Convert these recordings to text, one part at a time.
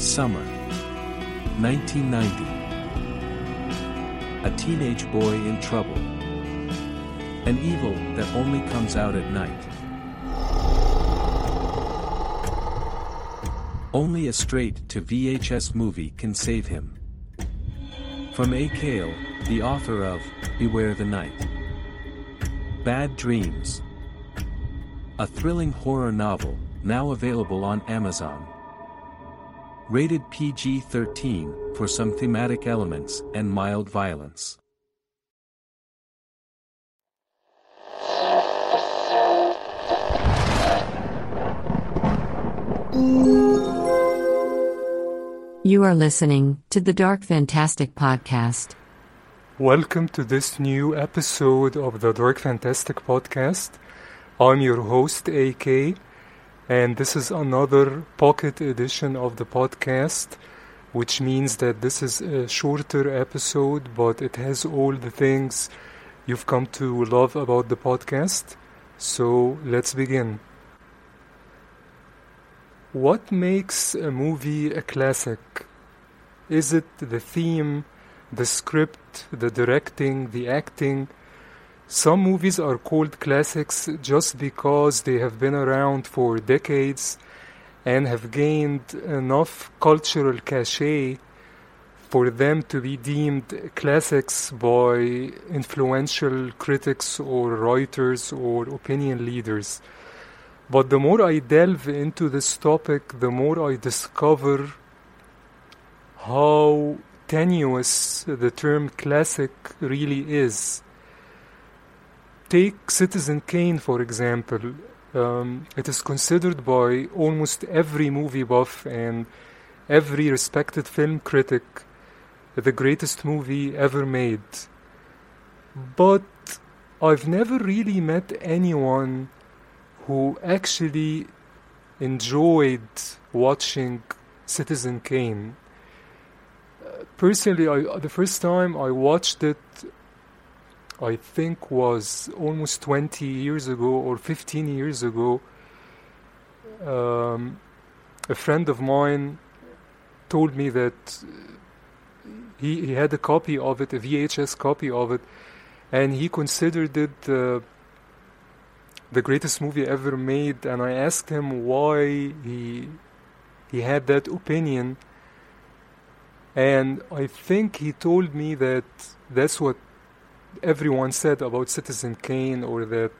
Summer. 1990. A teenage boy in trouble. An evil that only comes out at night. Only a straight to VHS movie can save him. From A. Kale, the author of Beware the Night. Bad Dreams. A thrilling horror novel, now available on Amazon. Rated PG 13 for some thematic elements and mild violence. You are listening to the Dark Fantastic Podcast. Welcome to this new episode of the Dark Fantastic Podcast. I'm your host, AK, and this is another pocket edition of the podcast, which means that this is a shorter episode, but it has all the things you've come to love about the podcast. So let's begin. What makes a movie a classic? Is it the theme, the script, the directing, the acting? Some movies are called classics just because they have been around for decades and have gained enough cultural cachet for them to be deemed classics by influential critics or writers or opinion leaders. But the more I delve into this topic, the more I discover how tenuous the term classic really is. Take Citizen Kane, for example. Um, it is considered by almost every movie buff and every respected film critic the greatest movie ever made. But I've never really met anyone who actually enjoyed watching Citizen Kane. Uh, personally, I, the first time I watched it, I think was almost 20 years ago or 15 years ago. Um, a friend of mine told me that he, he had a copy of it, a VHS copy of it, and he considered it uh, the greatest movie ever made, and I asked him why he he had that opinion, and I think he told me that that's what everyone said about Citizen Kane, or that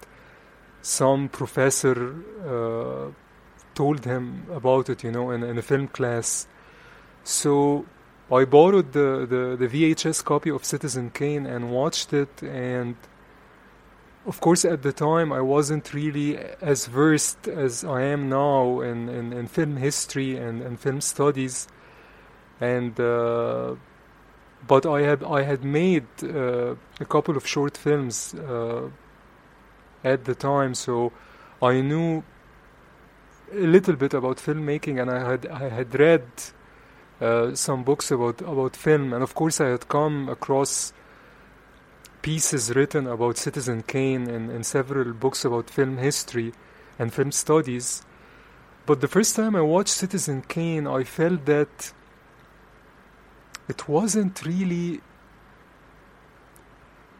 some professor uh, told him about it, you know, in, in a film class. So I borrowed the, the, the VHS copy of Citizen Kane and watched it and of course, at the time, I wasn't really as versed as I am now in, in, in film history and, and film studies. And uh, but I had I had made uh, a couple of short films uh, at the time, so I knew a little bit about filmmaking, and I had I had read uh, some books about about film, and of course I had come across pieces written about Citizen Kane and, and several books about film history and film studies. But the first time I watched Citizen Kane, I felt that it wasn't really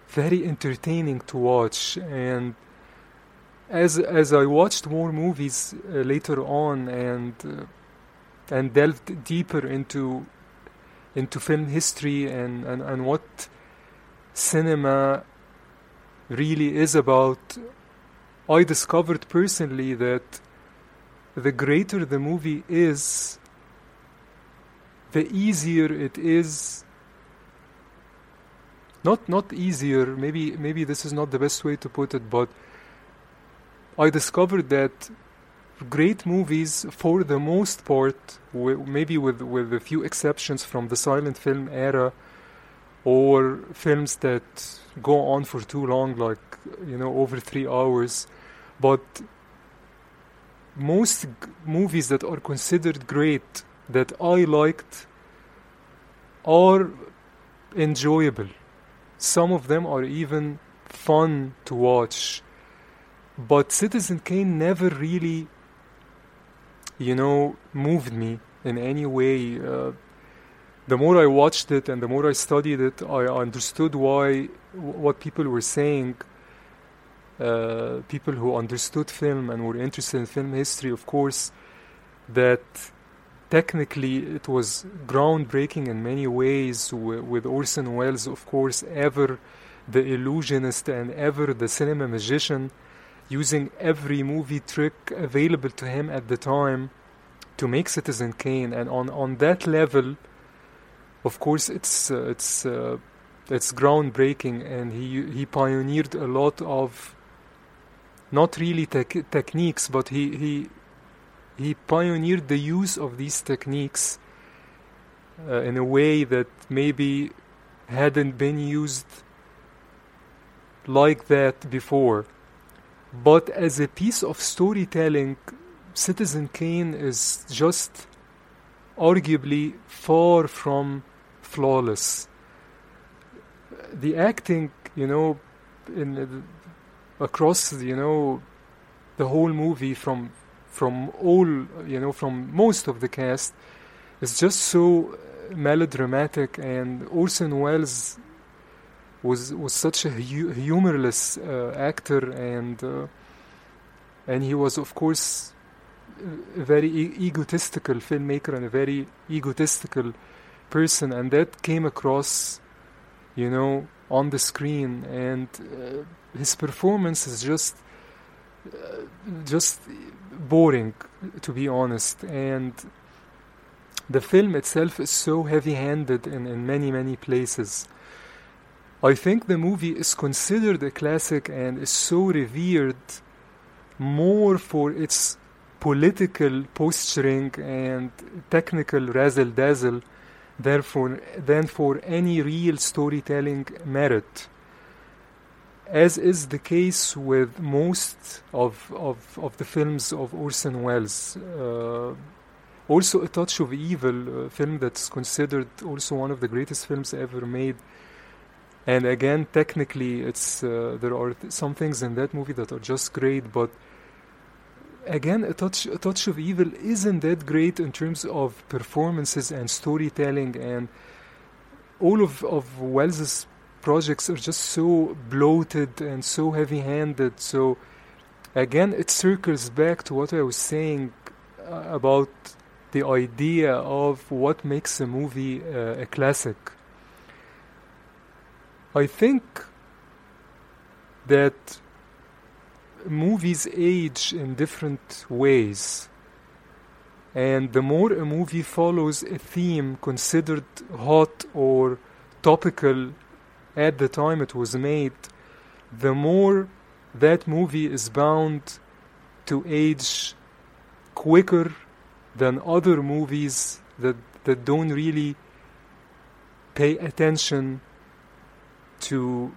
very entertaining to watch. And as as I watched more movies uh, later on and uh, and delved deeper into into film history and, and, and what cinema really is about, I discovered personally that the greater the movie is, the easier it is. Not not easier. Maybe maybe this is not the best way to put it, but I discovered that great movies, for the most part, maybe with with a few exceptions from the silent film era, or films that go on for too long, like you know, over three hours. But most g- movies that are considered great that I liked are enjoyable. Some of them are even fun to watch. But Citizen Kane never really, you know, moved me. in any way. Uh, the more I watched it and the more I studied it, I understood why what people were saying. Uh, people who understood film and were interested in film history, of course, that technically it was groundbreaking in many ways with Orson Welles, of course, ever the illusionist and ever the cinema magician, using every movie trick available to him at the time to make Citizen Kane. And on, on that level, of course, it's uh, it's uh, it's groundbreaking, and he he pioneered a lot of not really tech- techniques, but he he he pioneered the use of these techniques uh, in a way that maybe hadn't been used like that before. But as a piece of storytelling, Citizen Kane is just arguably far from flawless. The acting, you know, in the, across, you know, the whole movie from from all, you know, from most of the cast is just so melodramatic, and Orson Welles was was such a hu- humorless uh, actor, and uh, and he was, of course, a very e- egotistical filmmaker and a very egotistical person, and that came across, you know, on the screen, and uh, his performance is just uh, just boring, to be honest, and the film itself is so heavy-handed in, in many many places. I think the movie is considered a classic and is so revered more for its political posturing and technical razzle dazzle therefore than for any real storytelling merit as is the case with most of, of, of the films of Orson Welles. Uh, also, A Touch of Evil, a film that's considered also one of the greatest films ever made. And again, technically, it's uh, there are th- some things in that movie that are just great, but again, A Touch, a Touch of Evil isn't that great in terms of performances and storytelling, and all of, of Welles's projects are just so bloated and so heavy handed. So, again, it circles back to what I was saying uh, about the idea of what makes a movie uh, a classic. I think that movies age in different ways. And the more a movie follows a theme considered hot or topical at the time it was made, the more that movie is bound to age quicker than other movies that, that don't really pay attention to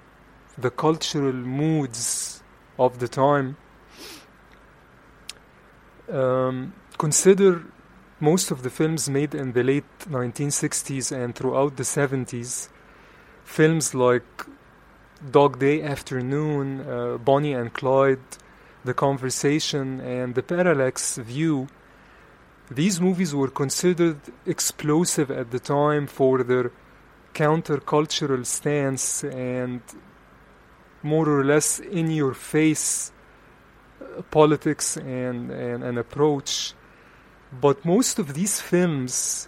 the cultural moods of the time. Um, consider most of the films made in the late 1960s and throughout the 70s films like Dog Day Afternoon, uh, Bonnie and Clyde, The Conversation, and The Parallax View. These movies were considered explosive at the time for their countercultural stance and more or less in your face uh, politics and, and an approach. But most of these films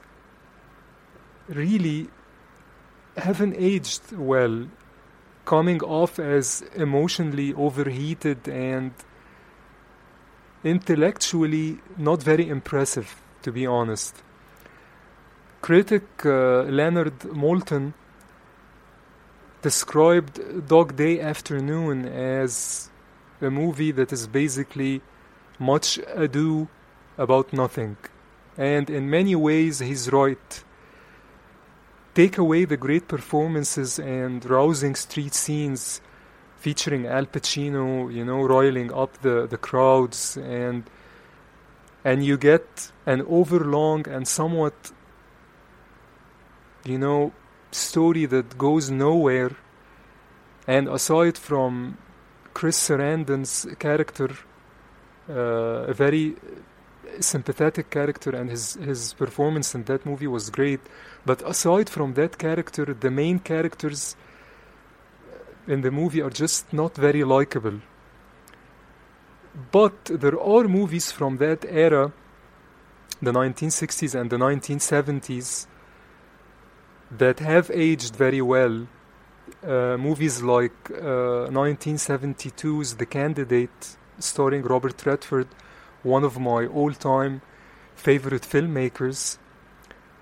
really haven't aged well, coming off as emotionally overheated and intellectually not very impressive, to be honest. Critic uh, Leonard Maltin described Dog Day Afternoon as a movie that is basically much ado about nothing. And in many ways, he's right take away the great performances and rousing street scenes featuring Al Pacino, you know, roiling up the, the crowds and and you get an overlong and somewhat you know story that goes nowhere and aside from Chris Sarandon's character uh, a very sympathetic character, and his his performance in that movie was great. But aside from that character, the main characters in the movie are just not very likable. But there are movies from that era, the 1960s and the 1970s, that have aged very well. Uh, movies like uh, 1972's The Candidate, starring Robert Redford, one of my all time favorite filmmakers.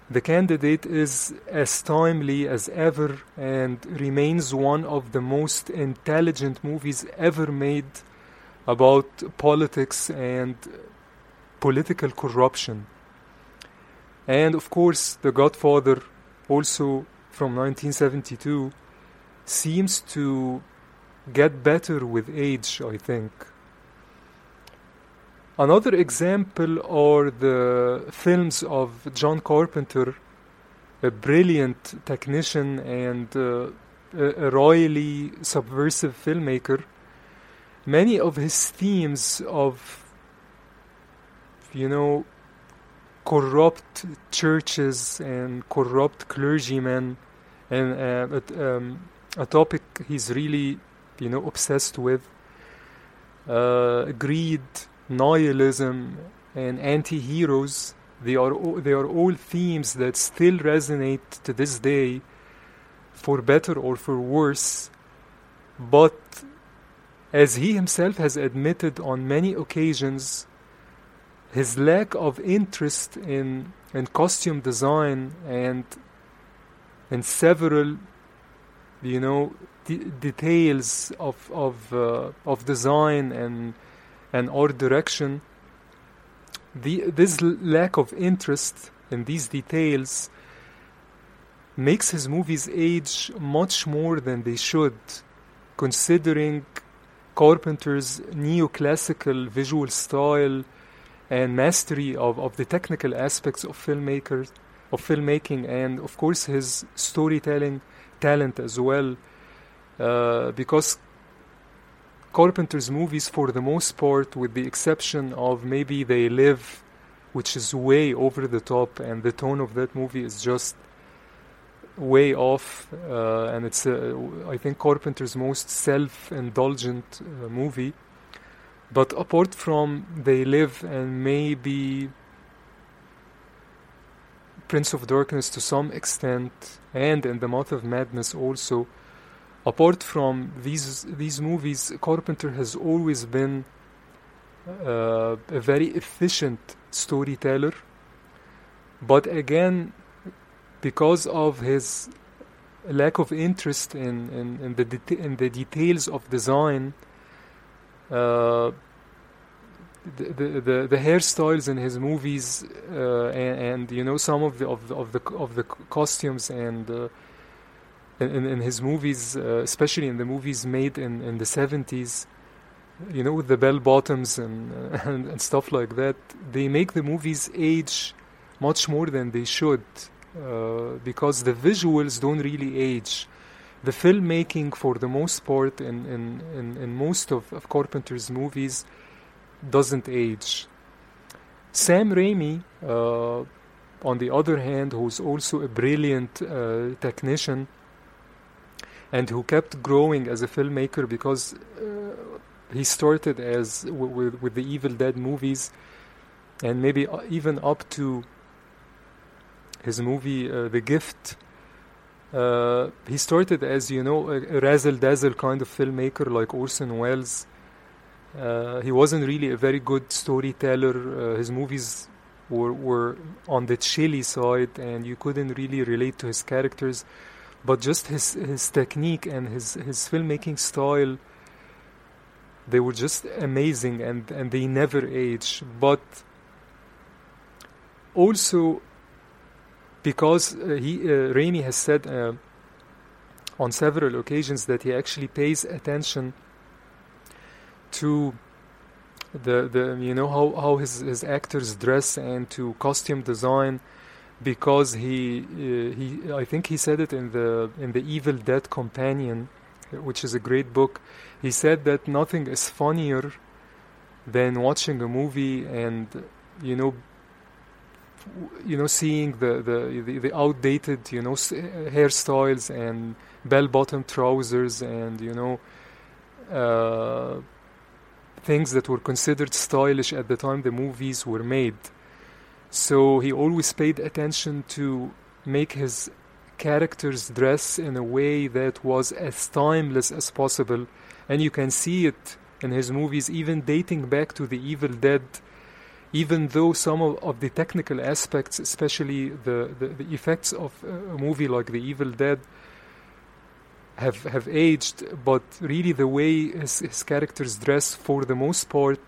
The Candidate is as timely as ever and remains one of the most intelligent movies ever made about politics and political corruption. And of course, The Godfather, also from 1972, seems to get better with age, I think. Another example are the films of John Carpenter, a brilliant technician and uh, a, royally subversive filmmaker. Many of his themes of, you know, corrupt churches and corrupt clergymen, and uh, a, um, a topic he's really, you know, obsessed with. Uh, greed, nihilism, and anti-heroes. They are all, they are all themes that still resonate to this day, for better or for worse. But as he himself has admitted on many occasions, his lack of interest in in costume design and in several you know de- details of of uh, of design and and our direction the this lack of interest in these details makes his movies age much more than they should considering Carpenter's neoclassical visual style and mastery of, of the technical aspects of filmmakers of filmmaking and of course his storytelling talent as well uh, because Carpenter's movies for the most part with the exception of maybe They Live which is way over the top and the tone of that movie is just way off uh, and it's uh, I think Carpenter's most self-indulgent uh, movie. But apart from They Live and maybe Prince of Darkness to some extent, and In the Mouth of Madness also, apart from these these movies, Carpenter has always been uh, a very efficient storyteller. But again, because of his lack of interest in, in, in the in the details of design, uh, the, the the the hairstyles in his movies uh, and, and you know some of the of the of the, of the costumes and uh, in, in his movies, uh, especially in the movies made in, in the 70s, you know, with the bell bottoms and, and and stuff like that, they make the movies age much more than they should uh, because the visuals don't really age. The filmmaking, for the most part, in, in, in, in most of, of Carpenter's movies, doesn't age. Sam Raimi, uh, on the other hand, who's also a brilliant uh, technician and who kept growing as a filmmaker because uh, he started as with, with the Evil Dead movies and maybe uh, even up to his movie uh, The Gift. Uh, he started as you know a, a razzle dazzle kind of filmmaker like Orson Welles. Uh, he wasn't really a very good storyteller. Uh, his movies were were on the chilly side, and you couldn't really relate to his characters. But just his his technique and his his filmmaking style, they were just amazing, and and they never age. But also because uh, he uh, has said uh, on several occasions that he actually pays attention to the the you know how how his his actors dress and to costume design because he uh, he I think he said it in the in the Evil Dead Companion which is a great book he said that nothing is funnier than watching a movie and you know, you know, seeing the the, the, the outdated, you know, hairstyles and bell-bottom trousers and you know, uh, things that were considered stylish at the time the movies were made. So he always paid attention to make his characters dress in a way that was as timeless as possible, and you can see it in his movies, even dating back to The Evil Dead even though some of, of the technical aspects, especially the, the, the, effects of a movie like The Evil Dead, have have aged, but really the way his, his characters dress, for the most part,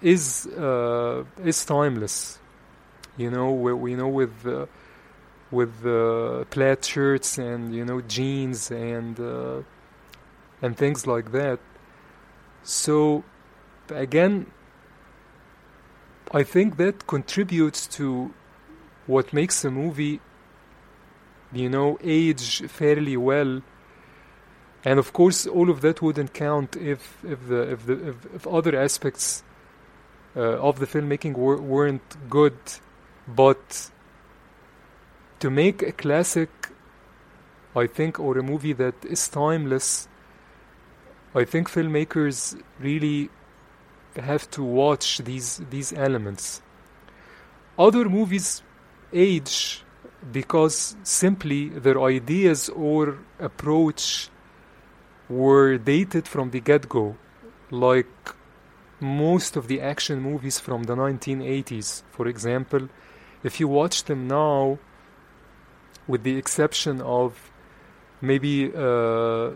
is uh, is timeless. You know, we, know with uh, with uh, plaid shirts and you know jeans and uh, and things like that. So again, I think that contributes to what makes a movie, you know, age fairly well. And of course, all of that wouldn't count if if the if the if, if other aspects uh, of the filmmaking were, weren't good. But to make a classic, I think, or a movie that is timeless, I think filmmakers really have to watch these these elements. Other movies age because simply their ideas or approach were dated from the get-go, like most of the action movies from the 1980s. For example, if you watch them now, with the exception of maybe uh,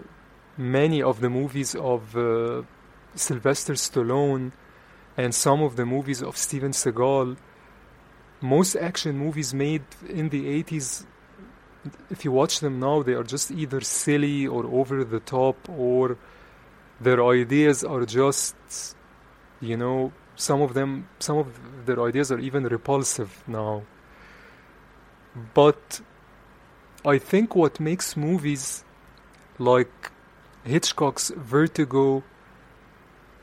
many of the movies of uh, Sylvester Stallone and some of the movies of Steven Seagal, most action movies made in the 80s, if you watch them now, they are just either silly or over the top, or their ideas are just, you know, some of them, some of their ideas are even repulsive now. But I think what makes movies like Hitchcock's Vertigo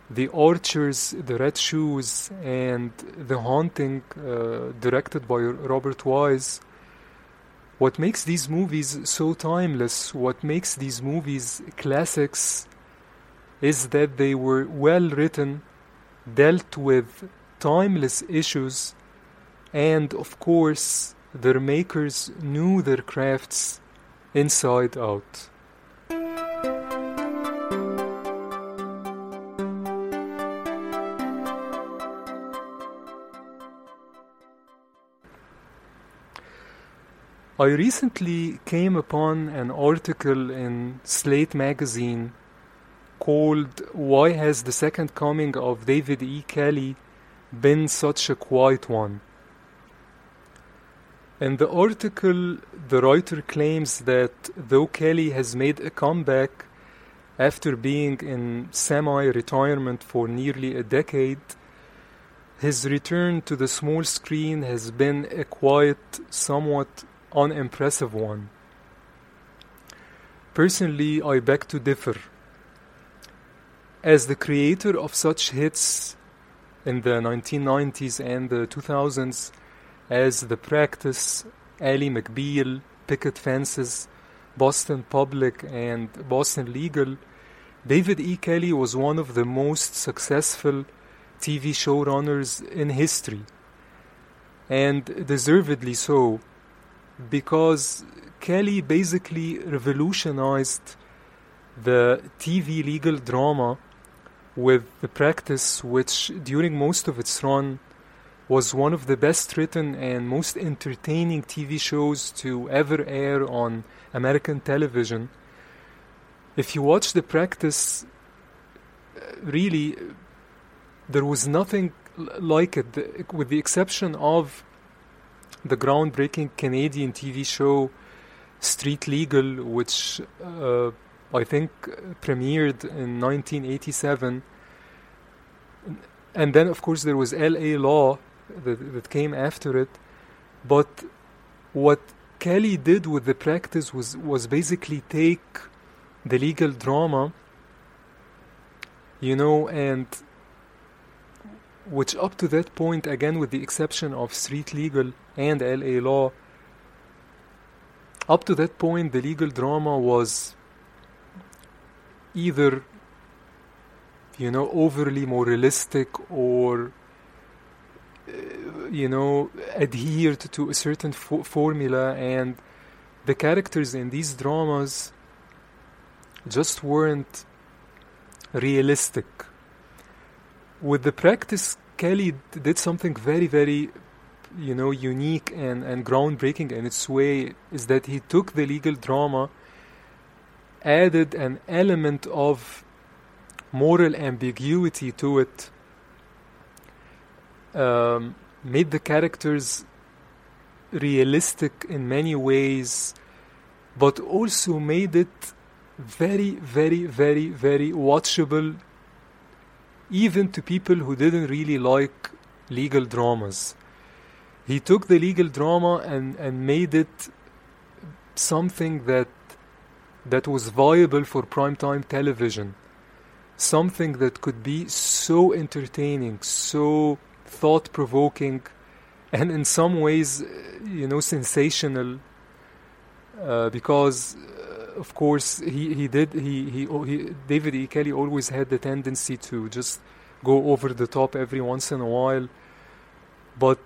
the Archers, The Red Shoes, and The Haunting, uh, directed by Robert Wise. What makes these movies so timeless, what makes these movies classics, is that they were well written, dealt with timeless issues, and of course, their makers knew their crafts inside out. I recently came upon an article in Slate magazine called Why Has the Second Coming of David E. Kelley Been Such a Quiet One? In the article, the writer claims that though Kelley has made a comeback after being in semi retirement for nearly a decade, his return to the small screen has been a quiet, somewhat unimpressive one. Personally, I beg to differ. As the creator of such hits in the 1990s and the 2000s as The Practice, Ally McBeal, Picket Fences, Boston Public, and Boston Legal, David E. Kelley was one of the most successful TV showrunners in history, and deservedly so because Kelley basically revolutionized the TV legal drama with the practice, which during most of its run was one of the best written and most entertaining TV shows to ever air on American television. If you watch the practice, really, there was nothing like it, with the exception of the groundbreaking Canadian TV show Street Legal, which uh, I think uh, premiered in 1987. And then, of course, there was LA Law that, that came after it. But what Kelley did with the practice was, was basically take the legal drama, you know, and which up to that point, again with the exception of Street Legal and LA Law, up to that point the legal drama was either you know overly moralistic or uh, you know adhered to a certain fo- formula and the characters in these dramas just weren't realistic. With the practice kelley did something very very you know unique and, and groundbreaking in its way is that he took the legal drama added an element of moral ambiguity to it um, made the characters realistic in many ways but also made it very very very very watchable even to people who didn't really like legal dramas. He took the legal drama and, and made it something that that was viable for primetime television. Something that could be so entertaining so thought provoking and in some ways uh, you know sensational uh, because uh, of course he, he did he, he he David E. Kelley always had the tendency to just go over the top every once in a while. But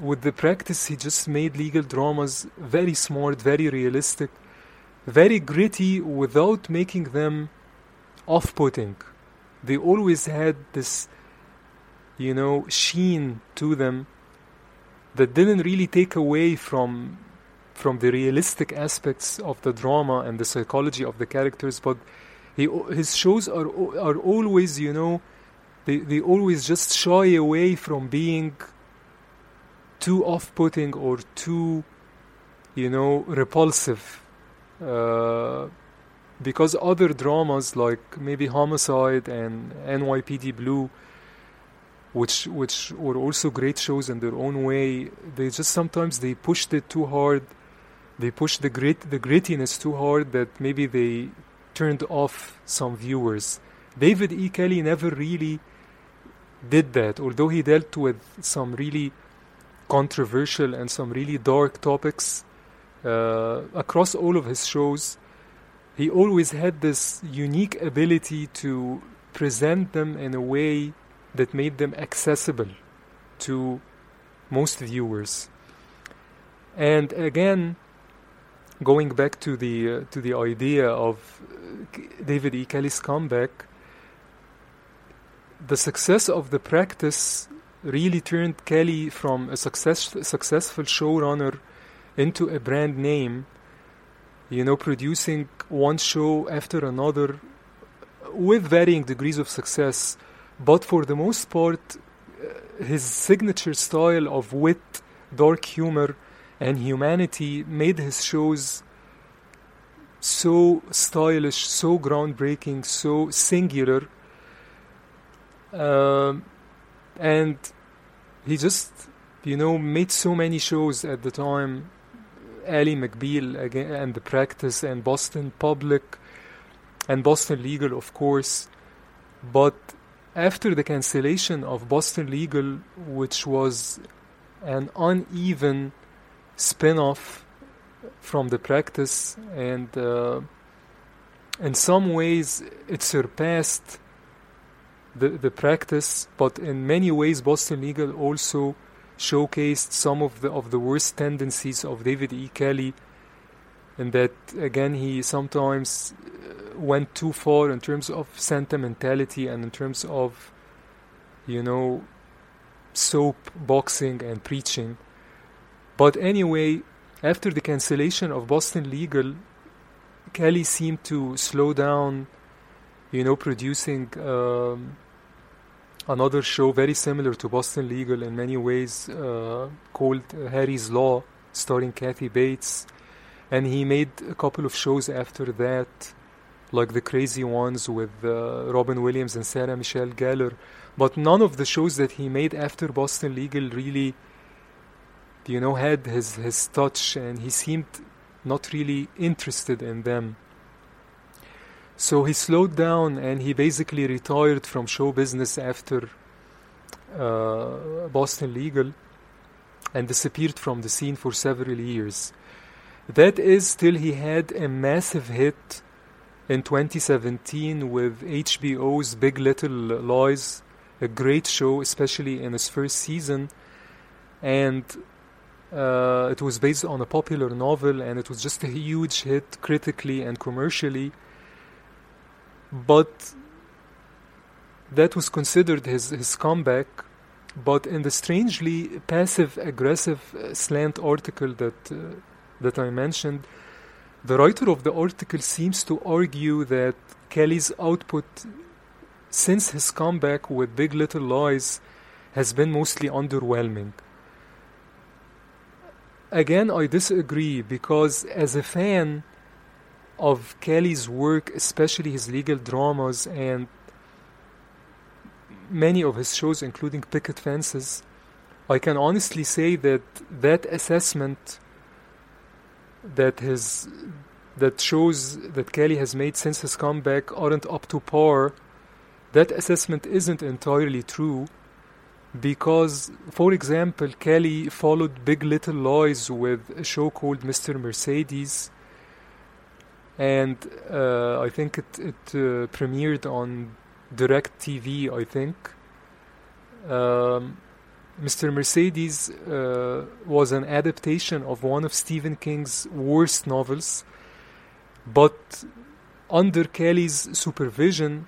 with the practice he just made legal dramas very smart very realistic very gritty without making them off-putting. They always had this you know sheen to them that didn't really take away from from the realistic aspects of the drama and the psychology of the characters but he his shows are are always you know they they always just shy away from being too off-putting or too you know repulsive Uh, because other dramas like maybe Homicide and NYPD Blue which which were also great shows in their own way they just sometimes they pushed it too hard. They pushed the grit the grittiness too hard that maybe they turned off some viewers. David E. Kelley never really did that although he dealt with some really controversial and some really dark topics uh, across all of his shows he always had this unique ability to present them in a way that made them accessible to most viewers. And again, going back to the uh, to the idea of uh, David E. Kelley's comeback, the success of the practice really turned Kelley from a success, successful showrunner into a brand name. You know, producing one show after another with varying degrees of success but for the most part, uh, his signature style of wit, dark humor, and humanity made his shows so stylish, so groundbreaking, so singular. Um, and he just, you know, made so many shows at the time. Ally McBeal again, and The Practice, and Boston Public, and Boston Legal, of course. But after the cancellation of Boston Legal, which was an uneven spin off from the practice, and uh, in some ways it surpassed the, the practice, but in many ways, Boston Legal also showcased some of the of the worst tendencies of David E. Kelley, and that again he sometimes went too far in terms of sentimentality and in terms of, you know, soap boxing and preaching. But anyway, after the cancellation of Boston Legal, Kelley seemed to slow down, you know, producing um, another show very similar to Boston Legal in many ways, uh, called Harry's Law, starring Kathy Bates. And he made a couple of shows after that like the crazy ones with uh, Robin Williams and Sarah Michelle Gellar. But none of the shows that he made after Boston Legal really, you know, had his, his touch and he seemed not really interested in them. So he slowed down and he basically retired from show business after uh, Boston Legal and disappeared from the scene for several years. That is till he had a massive hit in 2017 with HBO's Big Little Lies, a great show, especially in its first season. And uh, it was based on a popular novel, and it was just a huge hit critically and commercially. But that was considered his, his comeback. But in the strangely passive aggressive uh, Slate article that, uh, that I mentioned, the writer of the article seems to argue that Kelley's output since his comeback with Big Little Lies has been mostly underwhelming. Again, I disagree because as a fan of Kelley's work, especially his legal dramas and many of his shows, including Picket Fences, I can honestly say that that assessment that his that shows that Kelley has made since his comeback aren't up to par. That assessment isn't entirely true because, for example, Kelley followed Big Little Lies with a show called Mr. Mercedes, and uh, I think it, it uh, premiered on Direct TV, I think. Um, Mr. Mercedes uh, was an adaptation of one of Stephen King's worst novels, but under Kelley's supervision,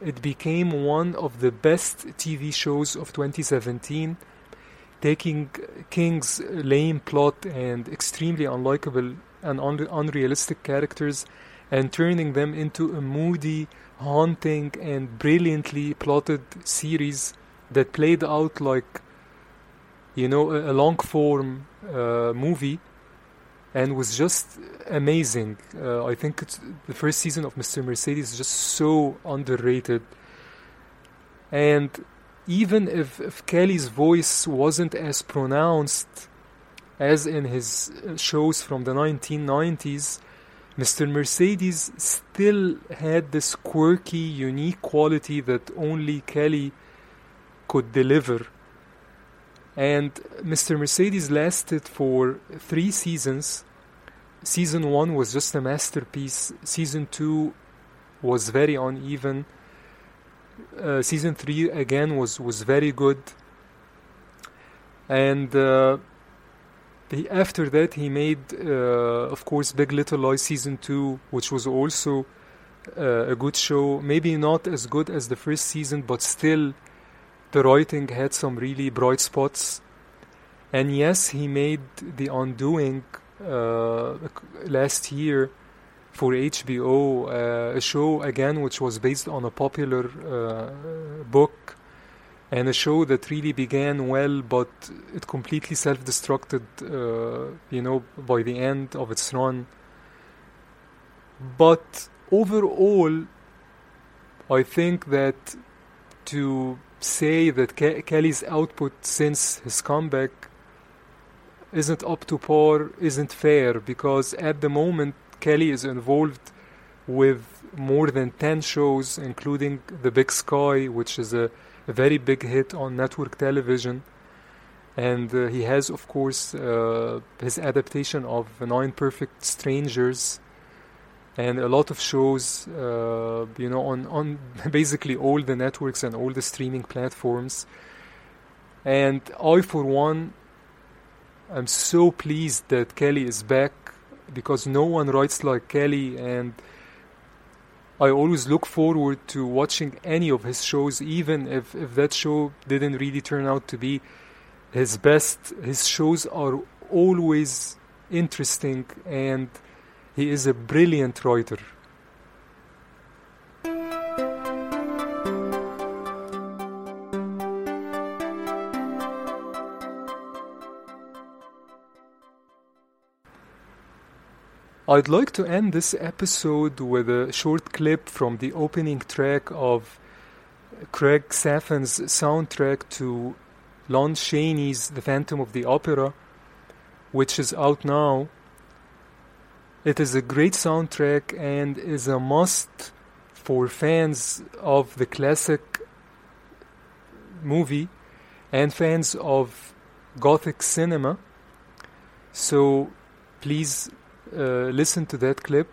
it became one of the best TV shows of 2017, taking King's lame plot and extremely unlikable and un- unrealistic characters and turning them into a moody, haunting, and brilliantly plotted series that played out like, you know, a, a long form uh, movie and was just amazing. Uh, I think the first season of Mr. Mercedes is just so underrated. And even if, if Kelley's voice wasn't as pronounced as in his shows from the 1990s, Mr. Mercedes still had this quirky, unique quality that only Kelley could deliver. And Mr. Mercedes lasted for three seasons. Season one was just a masterpiece. Season two was very uneven. Uh, season three again was was very good. And uh, he, after that, he made, uh, of course, Big Little Lies season two, which was also uh, a good show. Maybe not as good as the first season, but still, the writing had some really bright spots. And yes, he made The Undoing uh, last year for HBO, uh, a show again which was based on a popular uh, book and a show that really began well, but it completely self-destructed, uh, you know, by the end of its run. But overall, I think that to say that Ke- Kelley's output since his comeback isn't up to par isn't fair because at the moment Kelley is involved with more than 10 shows, including The Big Sky, which is a a very big hit on network television. And uh, he has, of course, uh, his adaptation of Nine Perfect Strangers and a lot of shows, uh, you know, on, on basically all the networks and all the streaming platforms. And I, for one, I'm so pleased that Kelley is back because no one writes like Kelley and I always look forward to watching any of his shows, even if, if that show didn't really turn out to be his best. His shows are always interesting, and he is a brilliant writer. I'd like to end this episode with a short clip from the opening track of Craig Safan's soundtrack to Lon Chaney's The Phantom of the Opera, which is out now. It is a great soundtrack and is a must for fans of the classic movie and fans of Gothic cinema. So please Uh, listen to that clip.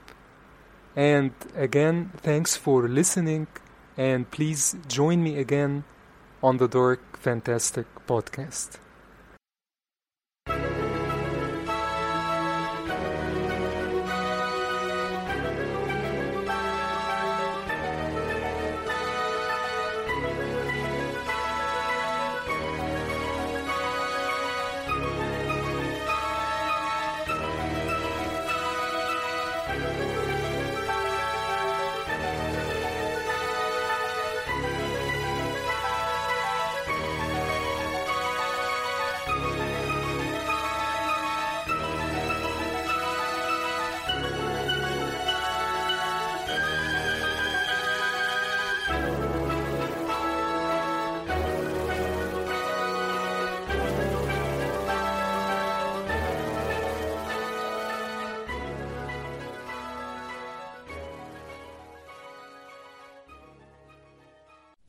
And again, thanks for listening. And please join me again on the Dark Fantastic podcast.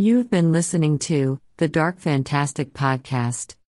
You've been listening to the Dark Fantastic Podcast.